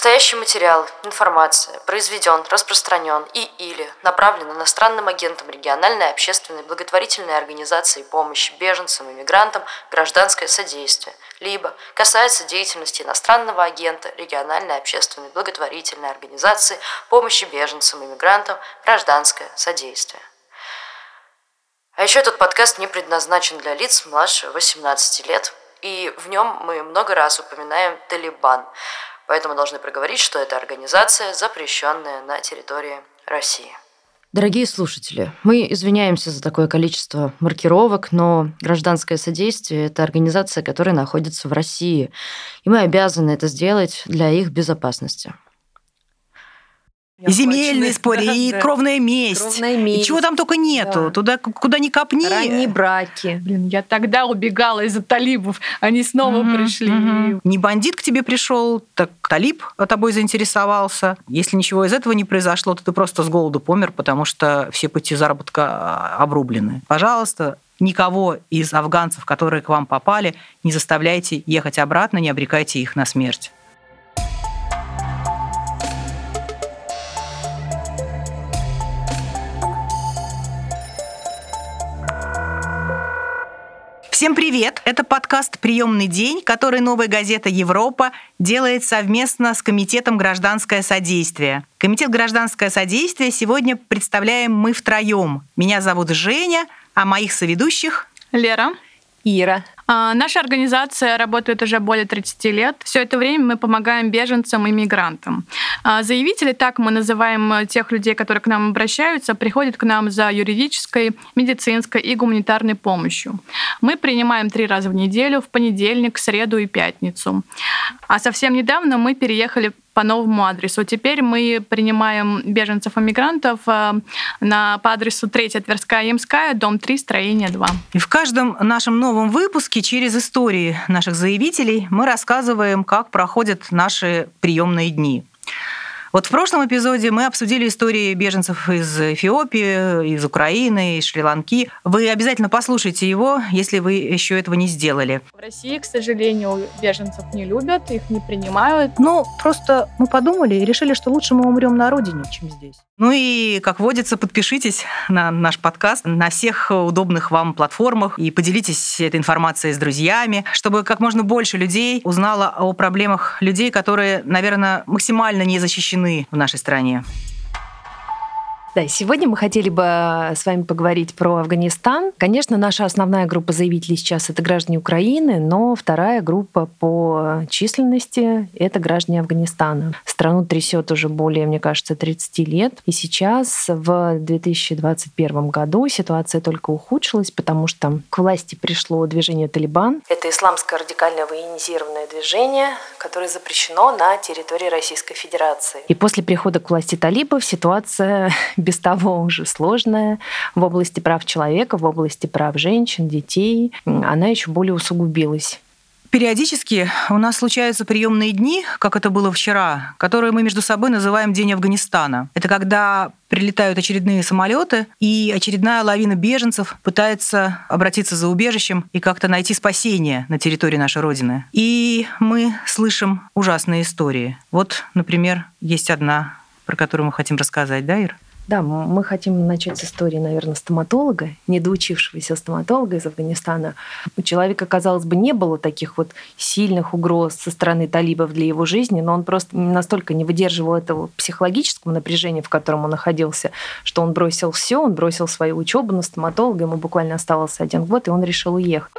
Настоящий материал, информация произведен, распространен и или направлен иностранным агентом региональной общественной благотворительной организации помощи беженцам и мигрантам гражданское содействие, либо касается деятельности иностранного агента региональной общественной благотворительной организации помощи беженцам и мигрантам гражданское содействие. А еще этот подкаст не предназначен для лиц младше 18 лет, и в нем мы много раз упоминаем Талибан, поэтому должны проговорить, что это организация, запрещенная на территории России. Дорогие слушатели, мы извиняемся за такое количество маркировок, но гражданское содействие – это организация, которая находится в России, и мы обязаны это сделать для их безопасности земельные споры, да, и да. кровная месть. Кровная месть. И чего там только нету. Да. Туда, куда ни копни. Ранние браки. Блин, я тогда убегала из-за талибов. Они снова угу, пришли. Угу. Не бандит к тебе пришел, так талиб тобой заинтересовался. Если ничего из этого не произошло, то ты просто с голоду помер, потому что все пути заработка а, обрублены. Пожалуйста, никого из афганцев, которые к вам попали, не заставляйте ехать обратно, не обрекайте их на смерть. Всем привет! Это подкаст «Приемный день», который «Новая газета Европа» делает совместно с Комитетом «Гражданское содействие». Комитет «Гражданское содействие» сегодня представляем мы втроем. Меня зовут Женя, а моих соведущих... Лера. Ира. А, наша организация работает уже более 30 лет. Все это время мы помогаем беженцам и мигрантам. А, заявители, так мы называем тех людей, которые к нам обращаются, приходят к нам за юридической, медицинской и гуманитарной помощью. Мы принимаем три раза в неделю, в понедельник, среду и пятницу. А совсем недавно мы переехали по новому адресу. Теперь мы принимаем беженцев и мигрантов э, на, по адресу 3 Тверская Ямская, дом 3, строение 2. И в каждом нашем новом выпуске через истории наших заявителей мы рассказываем, как проходят наши приемные дни. Вот в прошлом эпизоде мы обсудили истории беженцев из Эфиопии, из Украины, из Шри-Ланки. Вы обязательно послушайте его, если вы еще этого не сделали. В России, к сожалению, беженцев не любят, их не принимают. Ну, просто мы подумали и решили, что лучше мы умрем на родине, чем здесь. Ну и, как водится, подпишитесь на наш подкаст на всех удобных вам платформах и поделитесь этой информацией с друзьями, чтобы как можно больше людей узнало о проблемах людей, которые, наверное, максимально не защищены в нашей стране. Да, сегодня мы хотели бы э, с вами поговорить про Афганистан. Конечно, наша основная группа заявителей сейчас это граждане Украины, но вторая группа по численности это граждане Афганистана. Страну трясет уже более, мне кажется, 30 лет. И сейчас, в 2021 году, ситуация только ухудшилась, потому что к власти пришло движение Талибан. Это исламское радикальное военизированное движение, которое запрещено на территории Российской Федерации. И после прихода к власти талибов ситуация без того уже сложная в области прав человека, в области прав женщин, детей, она еще более усугубилась. Периодически у нас случаются приемные дни, как это было вчера, которые мы между собой называем День Афганистана. Это когда прилетают очередные самолеты, и очередная лавина беженцев пытается обратиться за убежищем и как-то найти спасение на территории нашей Родины. И мы слышим ужасные истории. Вот, например, есть одна, про которую мы хотим рассказать, да, Ир? Да, мы хотим начать с истории, наверное, стоматолога, недоучившегося стоматолога из Афганистана. У человека, казалось бы, не было таких вот сильных угроз со стороны талибов для его жизни, но он просто настолько не выдерживал этого психологического напряжения, в котором он находился, что он бросил все, он бросил свою учебу на стоматолога, ему буквально оставался один год, и он решил уехать.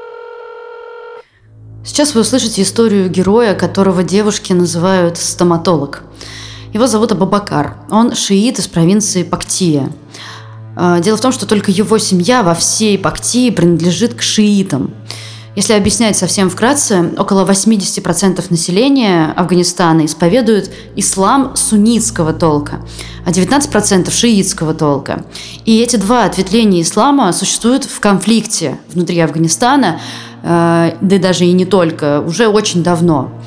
Сейчас вы услышите историю героя, которого девушки называют стоматолог. Его зовут Абабакар. Он шиит из провинции Пактия. А, дело в том, что только его семья во всей Пактии принадлежит к шиитам. Если объяснять совсем вкратце, около 80% населения Афганистана исповедуют ислам суннитского толка, а 19% шиитского толка. И эти два ответвления ислама существуют в конфликте внутри Афганистана, а, да и даже и не только, уже очень давно.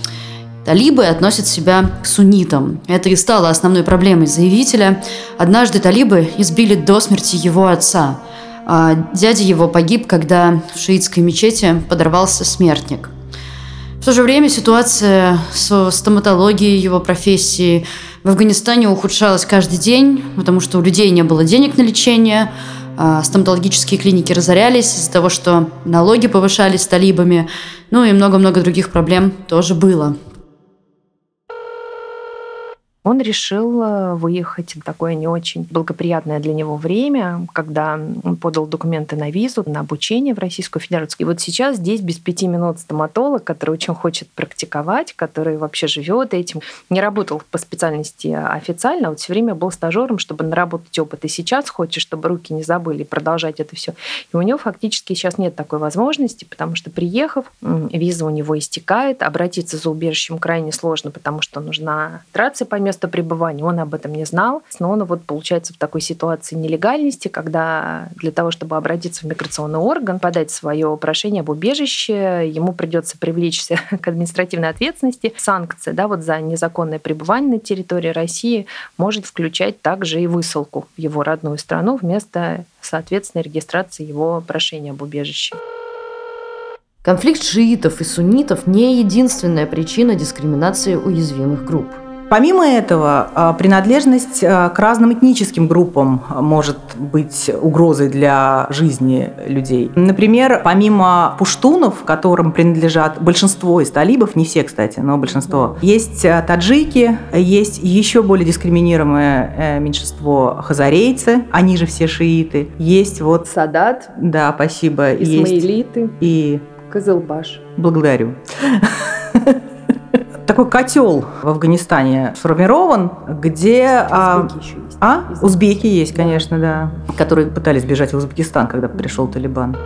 Талибы относят себя к суннитам. Это и стало основной проблемой заявителя. Однажды талибы избили до смерти его отца. А дядя его погиб, когда в шиитской мечети подорвался смертник. В то же время ситуация со стоматологией его профессии в Афганистане ухудшалась каждый день, потому что у людей не было денег на лечение, а стоматологические клиники разорялись из-за того, что налоги повышались талибами, ну и много-много других проблем тоже было. Он решил э, выехать в такое не очень благоприятное для него время, когда он подал документы на визу, на обучение в Российскую Федерацию. И вот сейчас здесь без пяти минут стоматолог, который очень хочет практиковать, который вообще живет этим, не работал по специальности официально, вот все время был стажером, чтобы наработать опыт. И сейчас хочет, чтобы руки не забыли продолжать это все. И у него фактически сейчас нет такой возможности, потому что приехав, виза у него истекает, обратиться за убежищем крайне сложно, потому что нужна регистрация по месту место пребывания. Он об этом не знал, но он вот получается в такой ситуации нелегальности, когда для того, чтобы обратиться в миграционный орган, подать свое прошение об убежище, ему придется привлечься к административной ответственности. Санкции да, вот за незаконное пребывание на территории России может включать также и высылку в его родную страну вместо, соответственно, регистрации его прошения об убежище. Конфликт шиитов и суннитов не единственная причина дискриминации уязвимых групп. Помимо этого, а, принадлежность а, к разным этническим группам может быть угрозой для жизни людей. Например, помимо пуштунов, которым принадлежат большинство из талибов, не все, кстати, но большинство, есть а, таджики, есть еще более дискриминируемое э, меньшинство хазарейцы, они же все шииты. Есть вот... Садат. Да, спасибо. Исмаилиты. И... Кызылбаш. Благодарю такой котел в Афганистане сформирован, где... А, Узбеки еще есть. А? Узбеки есть, конечно, да. Которые пытались бежать в Узбекистан, когда пришел Талибан.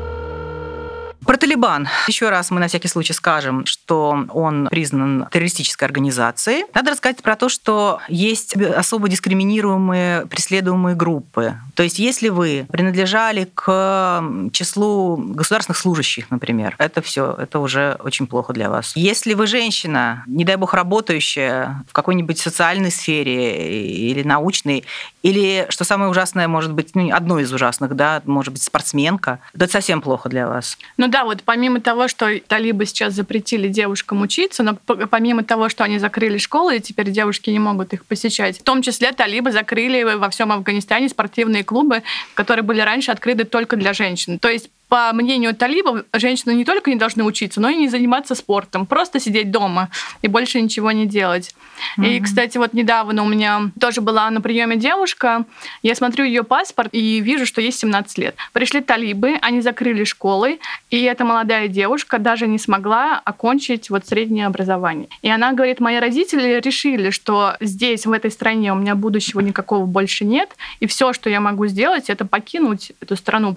Про Талибан. Еще раз мы на всякий случай скажем, что он признан террористической организацией. Надо рассказать про то, что есть особо дискриминируемые, преследуемые группы. То есть если вы принадлежали к числу государственных служащих, например, это все, это уже очень плохо для вас. Если вы женщина, не дай бог работающая в какой-нибудь социальной сфере или научной, или, что самое ужасное, может быть, ну, одно из ужасных, да, может быть, спортсменка, то это совсем плохо для вас. Ну да, да, вот помимо того, что талибы сейчас запретили девушкам учиться, но помимо того, что они закрыли школы, и теперь девушки не могут их посещать, в том числе талибы закрыли во всем Афганистане спортивные клубы, которые были раньше открыты только для женщин. То есть по мнению талибов, женщины не только не должны учиться, но и не заниматься спортом, просто сидеть дома и больше ничего не делать. Mm-hmm. И, кстати, вот недавно у меня тоже была на приеме девушка, я смотрю ее паспорт и вижу, что ей 17 лет. Пришли талибы, они закрыли школы, и эта молодая девушка даже не смогла окончить вот среднее образование. И она говорит, мои родители решили, что здесь, в этой стране, у меня будущего никакого больше нет, и все, что я могу сделать, это покинуть эту страну.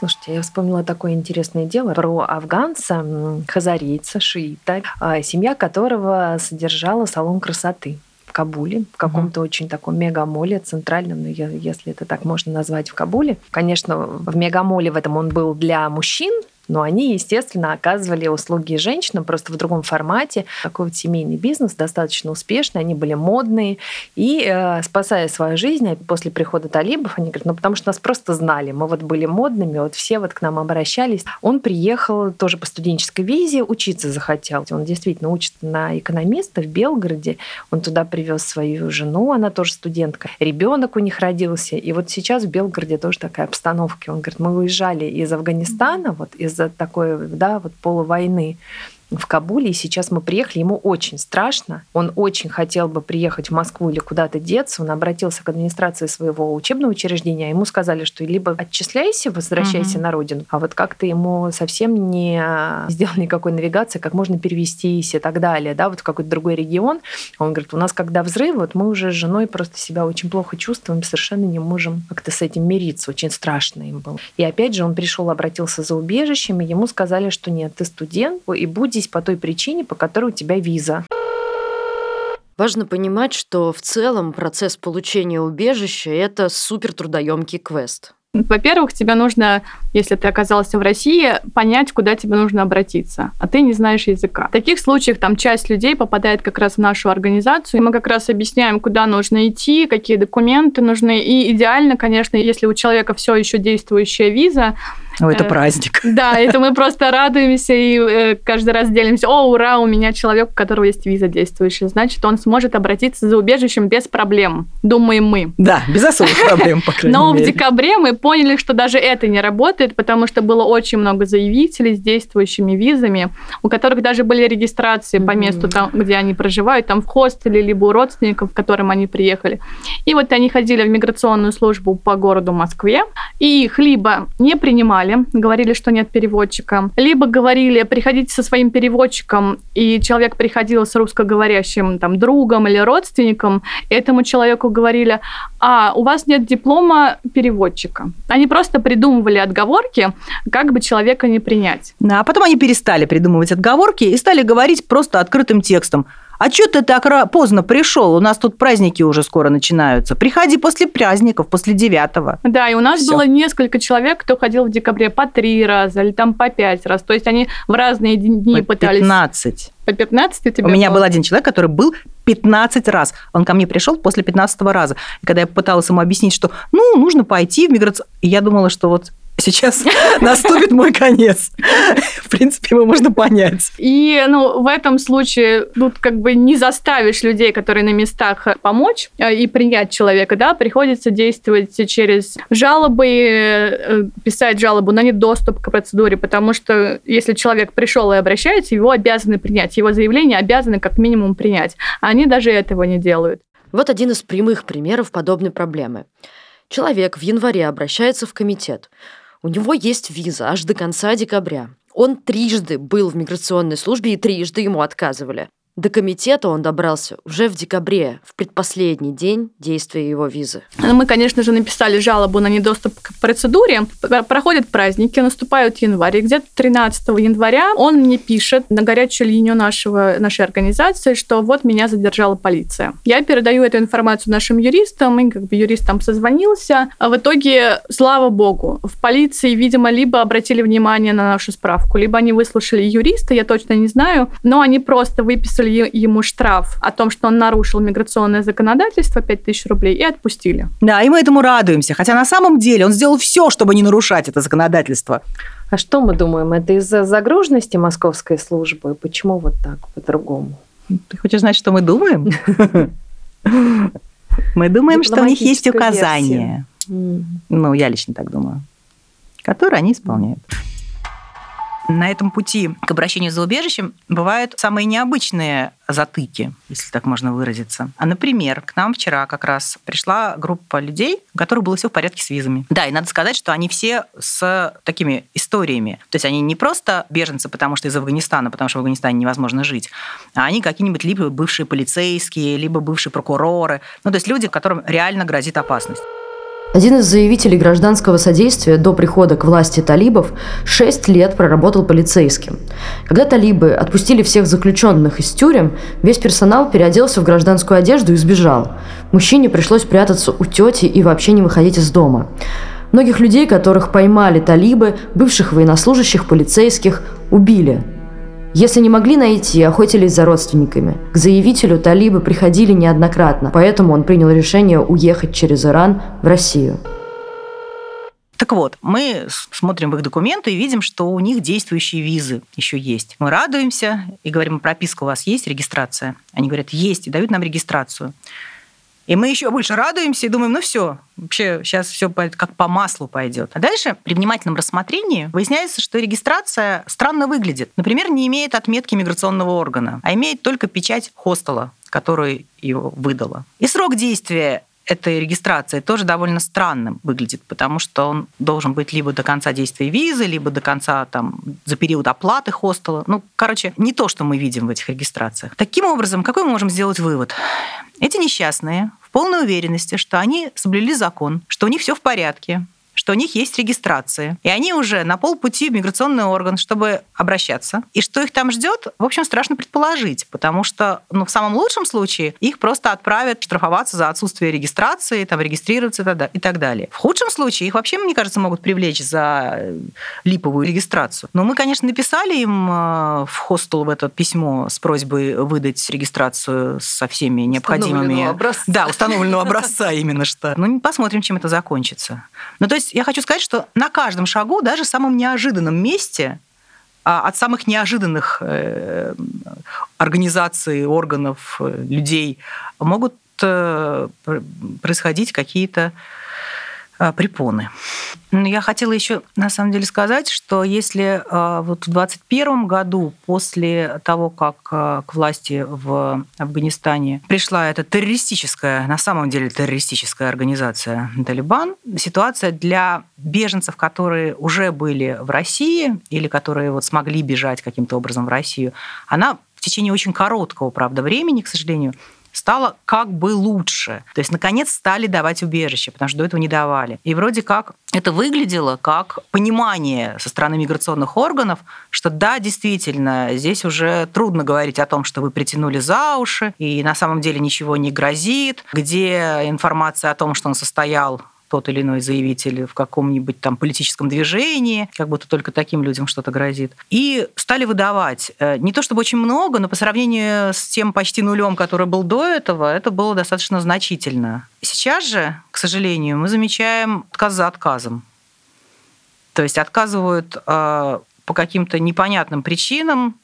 Слушайте, я вспомнила такое интересное дело про афганца, хазарийца, шиита, а, семья которого содержала салон красоты в Кабуле, в каком-то mm-hmm. очень таком мегамоле центральном, ну, если это так можно назвать, в Кабуле. Конечно, в мегамоле в этом он был для мужчин, но они, естественно, оказывали услуги женщинам просто в другом формате. Такой вот семейный бизнес достаточно успешный, они были модные. И э, спасая свою жизнь после прихода талибов, они говорят, ну потому что нас просто знали, мы вот были модными, вот все вот к нам обращались. Он приехал тоже по студенческой визе, учиться захотел. Он действительно учится на экономиста в Белгороде. Он туда привез свою жену, она тоже студентка. Ребенок у них родился. И вот сейчас в Белгороде тоже такая обстановка. Он говорит, мы уезжали из Афганистана, вот из из-за такой, да, вот полувойны в Кабуле, и сейчас мы приехали, ему очень страшно, он очень хотел бы приехать в Москву или куда-то деться, он обратился к администрации своего учебного учреждения, ему сказали, что либо отчисляйся, возвращайся угу. на родину, а вот как-то ему совсем не сделал никакой навигации, как можно перевестись и так далее, да, вот в какой-то другой регион. Он говорит, у нас когда взрыв, вот мы уже с женой просто себя очень плохо чувствуем, совершенно не можем как-то с этим мириться, очень страшно им было. И опять же он пришел, обратился за убежищем, и ему сказали, что нет, ты студент, и будь здесь по той причине, по которой у тебя виза. Важно понимать, что в целом процесс получения убежища – это супер трудоемкий квест. Во-первых, тебе нужно, если ты оказался в России, понять, куда тебе нужно обратиться, а ты не знаешь языка. В таких случаях там часть людей попадает как раз в нашу организацию, и мы как раз объясняем, куда нужно идти, какие документы нужны. И идеально, конечно, если у человека все еще действующая виза, О, это праздник. Да, это мы просто радуемся и каждый раз делимся. О, ура, у меня человек, у которого есть виза действующая. Значит, он сможет обратиться за убежищем без проблем, думаем мы. Да, без особых проблем, по крайней Но мере. в декабре мы поняли, что даже это не работает, потому что было очень много заявителей с действующими визами, у которых даже были регистрации по месту, там, где они проживают, там в хостеле, либо у родственников, к которым они приехали. И вот они ходили в миграционную службу по городу Москве, и их либо не принимали, говорили, что нет переводчика, либо говорили, приходите со своим переводчиком, и человек приходил с русскоговорящим там, другом или родственником, этому человеку говорили, а у вас нет диплома переводчика. Они просто придумывали отговорки, как бы человека не принять. А потом они перестали придумывать отговорки и стали говорить просто открытым текстом. А что ты так поздно пришел? У нас тут праздники уже скоро начинаются. Приходи после праздников, после девятого. Да, и у нас Всё. было несколько человек, кто ходил в декабре по три раза или там по пять раз. То есть они в разные дни По пытались... 15. По 15 у тебя У меня было? был один человек, который был 15 раз. Он ко мне пришел после 15 раза. И когда я попыталась ему объяснить, что, ну, нужно пойти в миграцию... Я думала, что вот сейчас наступит мой конец. В принципе, его можно понять. И ну, в этом случае тут как бы не заставишь людей, которые на местах, помочь э, и принять человека, да, приходится действовать через жалобы, э, писать жалобу на недоступ к процедуре, потому что если человек пришел и обращается, его обязаны принять, его заявление обязаны как минимум принять, а они даже этого не делают. Вот один из прямых примеров подобной проблемы. Человек в январе обращается в комитет. У него есть виза аж до конца декабря. Он трижды был в миграционной службе и трижды ему отказывали. До комитета он добрался уже в декабре, в предпоследний день действия его визы. Мы, конечно же, написали жалобу на недоступ к процедуре. Проходят праздники, наступают январь. Где-то 13 января он мне пишет на горячую линию нашего, нашей организации, что вот меня задержала полиция. Я передаю эту информацию нашим юристам, и как бы юрист там созвонился. А в итоге, слава богу, в полиции, видимо, либо обратили внимание на нашу справку, либо они выслушали юриста, я точно не знаю, но они просто выписали ему штраф о том, что он нарушил миграционное законодательство, 5000 рублей, и отпустили. Да, и мы этому радуемся. Хотя на самом деле он сделал все, чтобы не нарушать это законодательство. А что мы думаем? Это из-за загруженности московской службы? Почему вот так, по-другому? Ты хочешь знать, что мы думаем? Мы думаем, что у них есть указания. Ну, я лично так думаю. Которые они исполняют. На этом пути к обращению за убежищем бывают самые необычные затыки, если так можно выразиться. А, например, к нам вчера как раз пришла группа людей, у которых было все в порядке с визами. Да, и надо сказать, что они все с такими историями. То есть они не просто беженцы, потому что из Афганистана, потому что в Афганистане невозможно жить, а они какие-нибудь либо бывшие полицейские, либо бывшие прокуроры. Ну, то есть люди, которым реально грозит опасность. Один из заявителей гражданского содействия до прихода к власти талибов шесть лет проработал полицейским. Когда талибы отпустили всех заключенных из тюрем, весь персонал переоделся в гражданскую одежду и сбежал. Мужчине пришлось прятаться у тети и вообще не выходить из дома. Многих людей, которых поймали талибы, бывших военнослужащих, полицейских, убили – если не могли найти, охотились за родственниками. К заявителю талибы приходили неоднократно, поэтому он принял решение уехать через Иран в Россию. Так вот, мы смотрим в их документы и видим, что у них действующие визы еще есть. Мы радуемся и говорим, прописка у вас есть, регистрация? Они говорят, есть, и дают нам регистрацию. И мы еще больше радуемся и думаем, ну все, вообще сейчас все как по маслу пойдет. А дальше при внимательном рассмотрении выясняется, что регистрация странно выглядит. Например, не имеет отметки миграционного органа, а имеет только печать хостела, которую его выдала. И срок действия этой регистрации тоже довольно странным выглядит, потому что он должен быть либо до конца действия визы, либо до конца там за период оплаты хостела. Ну, короче, не то, что мы видим в этих регистрациях. Таким образом, какой мы можем сделать вывод? Эти несчастные в полной уверенности, что они соблюли закон, что у них все в порядке, что у них есть регистрации, и они уже на полпути в миграционный орган, чтобы обращаться. И что их там ждет, в общем, страшно предположить, потому что, ну, в самом лучшем случае их просто отправят штрафоваться за отсутствие регистрации, там, регистрироваться и так далее. В худшем случае их вообще, мне кажется, могут привлечь за э, липовую регистрацию. Но мы, конечно, написали им э, в хостел в это письмо с просьбой выдать регистрацию со всеми необходимыми... Установленного образца. Да, установленного образца именно что. Ну, посмотрим, чем это закончится. Ну, то есть я хочу сказать, что на каждом шагу, даже самом неожиданном месте, а, от самых неожиданных э, организаций, органов, э, людей могут э, происходить какие-то а, препоны. Я хотела еще на самом деле сказать, что если а, вот в 2021 году, после того, как а, к власти в Афганистане пришла эта террористическая, на самом деле террористическая организация Талибан, ситуация для беженцев, которые уже были в России или которые вот смогли бежать каким-то образом в Россию, она в течение очень короткого, правда, времени, к сожалению, стало как бы лучше. То есть, наконец, стали давать убежище, потому что до этого не давали. И вроде как это выглядело как понимание со стороны миграционных органов, что да, действительно, здесь уже трудно говорить о том, что вы притянули за уши, и на самом деле ничего не грозит, где информация о том, что он состоял тот или иной заявитель в каком-нибудь там политическом движении, как будто только таким людям что-то грозит. И стали выдавать. Э, не то чтобы очень много, но по сравнению с тем почти нулем, который был до этого, это было достаточно значительно. Сейчас же, к сожалению, мы замечаем отказ за отказом. То есть отказывают э, по каким-то непонятным причинам.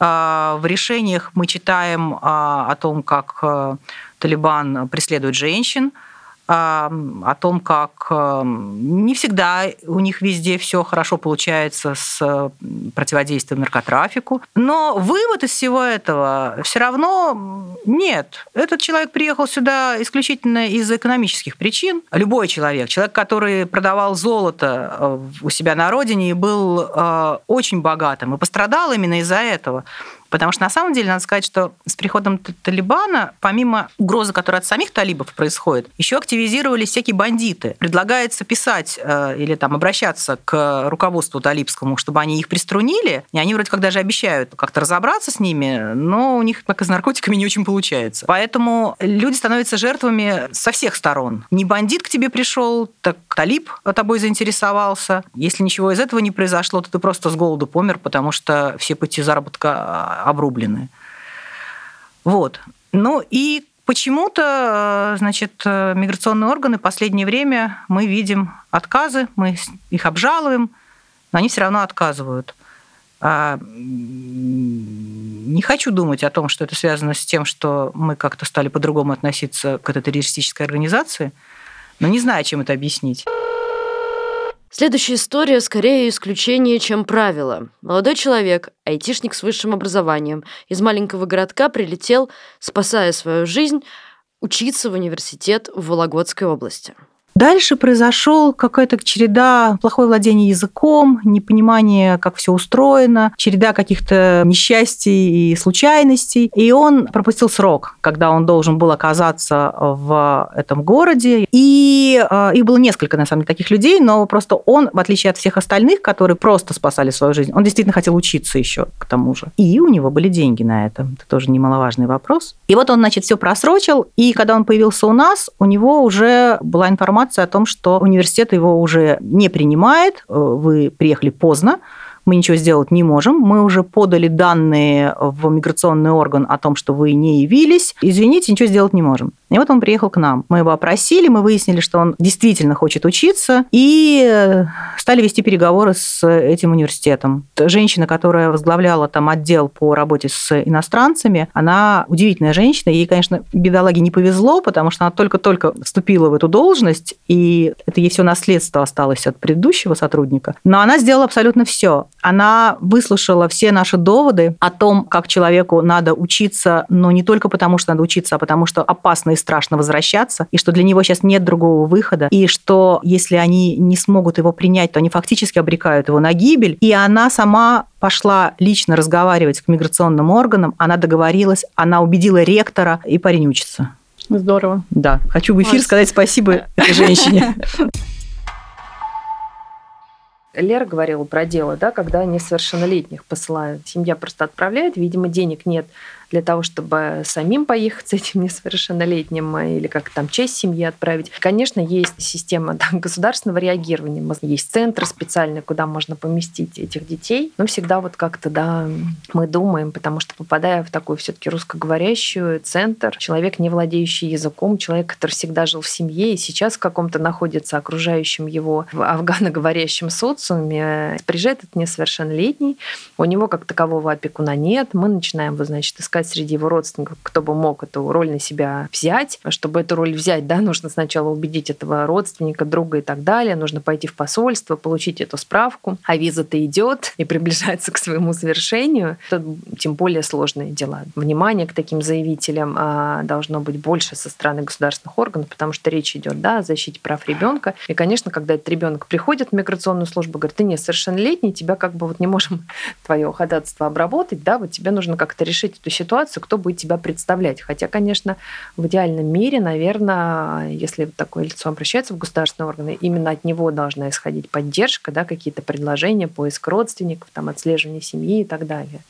Э, в решениях мы читаем о том, как Талибан преследует женщин, о том, как не всегда у них везде все хорошо получается с противодействием наркотрафику. Но вывод из всего этого все равно нет. Этот человек приехал сюда исключительно из экономических причин. Любой человек, человек, который продавал золото э, у себя на родине и был э, очень богатым и пострадал именно из-за этого. Потому что на самом деле надо сказать, что с приходом Талибана, помимо угрозы, которая от самих талибов происходит, еще активизировались всякие бандиты. Предлагается писать э, или там обращаться к руководству талибскому, чтобы они их приструнили, и они вроде как даже обещают как-то разобраться с ними, но у них как и с наркотиками не очень получается. Поэтому люди становятся жертвами со всех сторон. Не бандит к тебе пришел, так талиб тобой заинтересовался. Если ничего из этого не произошло, то ты просто с голоду помер, потому что все пути заработка обрублены. Вот. Ну и почему-то, значит, миграционные органы в последнее время мы видим отказы, мы их обжалуем, но они все равно отказывают. А, не хочу думать о том, что это связано с тем, что мы как-то стали по-другому относиться к этой террористической организации, но не знаю, чем это объяснить. Следующая история скорее исключение, чем правило. Молодой человек, айтишник с высшим образованием, из маленького городка прилетел, спасая свою жизнь, учиться в университет в Вологодской области. Дальше произошел какая-то череда плохое владение языком, непонимание, как все устроено, череда каких-то несчастий и случайностей. И он пропустил срок, когда он должен был оказаться в этом городе. И э, их было несколько, на самом деле, таких людей, но просто он, в отличие от всех остальных, которые просто спасали свою жизнь, он действительно хотел учиться еще к тому же. И у него были деньги на это. Это тоже немаловажный вопрос. И вот он, значит, все просрочил. И когда он появился у нас, у него уже была информация, информация о том, что университет его уже не принимает, э, вы приехали поздно, мы ничего сделать не можем. Мы уже подали данные в миграционный орган о том, что вы не явились. Извините, ничего сделать не можем. И вот он приехал к нам. Мы его опросили, мы выяснили, что он действительно хочет учиться, и э, стали вести переговоры с этим университетом. Женщина, которая возглавляла там отдел по работе с иностранцами, она удивительная женщина. Ей, конечно, бедолаге не повезло, потому что она только-только вступила в эту должность, и это ей все наследство осталось от предыдущего сотрудника. Но она сделала абсолютно все. Она выслушала все наши доводы о том, как человеку надо учиться, но не только потому, что надо учиться, а потому что опасно и страшно возвращаться, и что для него сейчас нет другого выхода, и что если они не смогут его принять, то они фактически обрекают его на гибель. И она сама пошла лично разговаривать к миграционным органам, она договорилась, она убедила ректора, и парень учится. Здорово. Да. Хочу в эфир Ой. сказать спасибо этой женщине. Лера говорила про дело, да, когда несовершеннолетних посылают. Семья просто отправляет, видимо, денег нет для того, чтобы самим поехать с этим несовершеннолетним или как там честь семьи отправить. Конечно, есть система там, государственного реагирования, есть центр специальный, куда можно поместить этих детей, но всегда вот как-то, да, мы думаем, потому что попадая в такую все-таки русскоговорящую центр, человек, не владеющий языком, человек, который всегда жил в семье и сейчас в каком-то находится окружающем его афганоговорящем социуме, приезжает этот несовершеннолетний, у него как такового опекуна нет, мы начинаем, вот, значит, искать среди его родственников, кто бы мог эту роль на себя взять. Чтобы эту роль взять, да, нужно сначала убедить этого родственника, друга и так далее, нужно пойти в посольство, получить эту справку, а виза-то идет и приближается к своему завершению. Это тем более сложные дела. Внимание к таким заявителям а, должно быть больше со стороны государственных органов, потому что речь идет да, о защите прав ребенка. И, конечно, когда этот ребенок приходит в миграционную службу, говорит, ты несовершеннолетний, тебя как бы вот не можем твое ходатайство обработать, да, вот тебе нужно как-то решить эту ситуацию, кто будет тебя представлять. Хотя, конечно, в идеальном мире, наверное, если такое лицо обращается в государственные органы, именно от него должна исходить поддержка, да, какие-то предложения, поиск родственников, там, отслеживание семьи и так далее.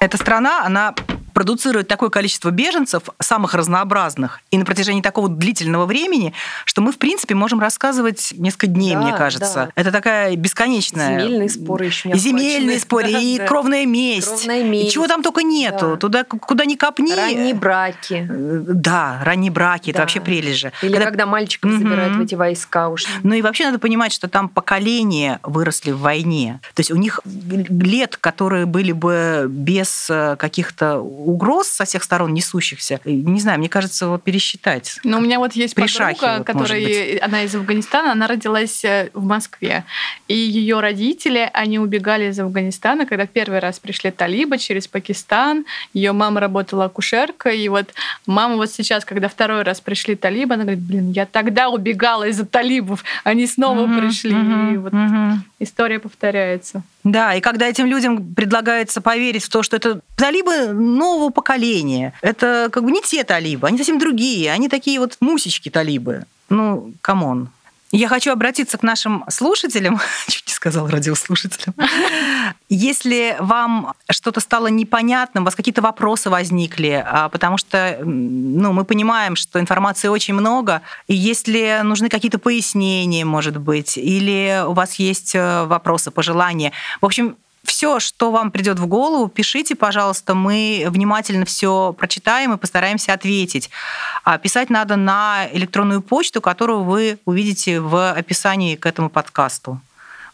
Эта страна, она продуцирует такое количество беженцев, самых разнообразных, и на протяжении такого длительного времени, что мы, в принципе, можем рассказывать несколько дней, да, мне кажется. Да. Это такая бесконечная... Земельные споры еще не Земельные споры, и кровная месть. Кровная месть. И чего там только нету. Да. Туда, куда ни копни. Ранние браки. Да, ранние браки. Да. Это вообще прелесть же. Или когда, когда мальчиков mm-hmm. забирают в эти войска уж. Ну и вообще надо понимать, что там поколения выросли в войне. То есть у них лет, которые были бы без э, каких-то угроз со всех сторон несущихся. Не знаю, мне кажется, вот пересчитать. Ну, у меня вот есть При подруга, шахе, вот, которая, она из Афганистана, она родилась э, в Москве. И ее родители, они убегали из Афганистана, когда первый раз пришли талибы через Пакистан. Ее мама работала акушеркой. И вот мама вот сейчас, когда второй раз пришли талибы, она говорит, блин, я тогда убегала из-за талибов, они снова угу, пришли. Угу, и вот угу. история повторяется. Да, и когда этим людям предлагается поверить в то, что это талибы нового поколения, это как бы не те талибы, они совсем другие, они такие вот мусечки талибы. Ну, come on. Я хочу обратиться к нашим слушателям, чуть не сказал радиослушателям. Если вам что-то стало непонятным, у вас какие-то вопросы возникли, а, потому что ну, мы понимаем, что информации очень много, и если нужны какие-то пояснения, может быть, или у вас есть э, вопросы, пожелания, в общем, все, что вам придет в голову, пишите, пожалуйста, мы внимательно все прочитаем и постараемся ответить. А писать надо на электронную почту, которую вы увидите в описании к этому подкасту.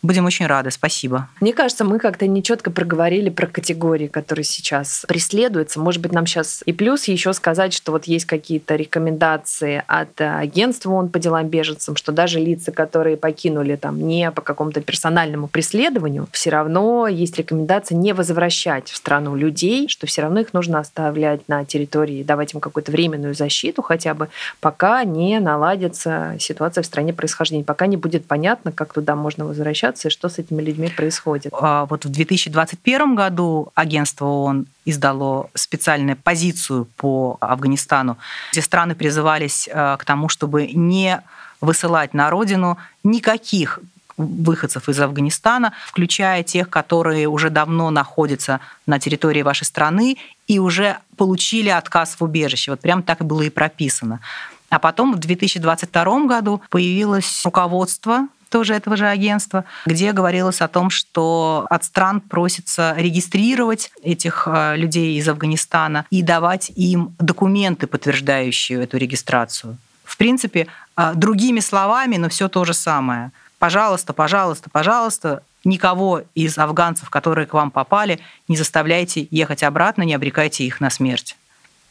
Будем очень рады. Спасибо. Мне кажется, мы как-то нечетко проговорили про категории, которые сейчас преследуются. Может быть, нам сейчас и плюс еще сказать, что вот есть какие-то рекомендации от агентства ООН по делам беженцам, что даже лица, которые покинули там не по какому-то персональному преследованию, все равно есть рекомендация не возвращать в страну людей, что все равно их нужно оставлять на территории, давать им какую-то временную защиту хотя бы, пока не наладится ситуация в стране происхождения, пока не будет понятно, как туда можно возвращаться возвращаться, что с этими людьми происходит? А, вот в 2021 году агентство ООН издало специальную позицию по Афганистану, где страны призывались э, к тому, чтобы не высылать на родину никаких выходцев из Афганистана, включая тех, которые уже давно находятся на территории вашей страны и уже получили отказ в убежище. Вот прям так и было и прописано. А потом в 2022 году появилось руководство тоже этого же агентства, где говорилось о том, что от стран просится регистрировать этих э, людей из Афганистана и давать им документы, подтверждающие эту регистрацию. В принципе, э, другими словами, но все то же самое. Пожалуйста, пожалуйста, пожалуйста, никого из афганцев, которые к вам попали, не заставляйте ехать обратно, не обрекайте их на смерть.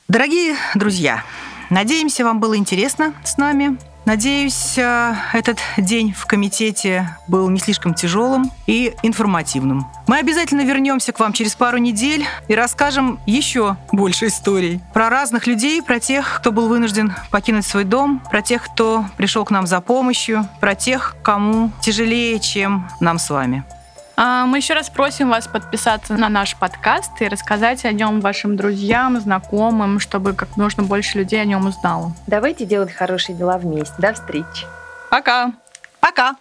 Дорогие друзья, надеемся, вам было интересно с нами. Надеюсь, э, этот день в комитете был не слишком тяжелым и информативным. Мы обязательно вернемся к вам через пару недель и расскажем еще больше историй про разных людей, про тех, кто был вынужден покинуть свой дом, про тех, кто пришел к нам за помощью, про тех, кому тяжелее, чем нам с вами. А, мы еще раз просим вас подписаться на наш подкаст и рассказать о нем вашим друзьям, знакомым, чтобы как можно больше людей о нем узнало. Давайте делать хорошие дела вместе. До встречи. Пока. Пока.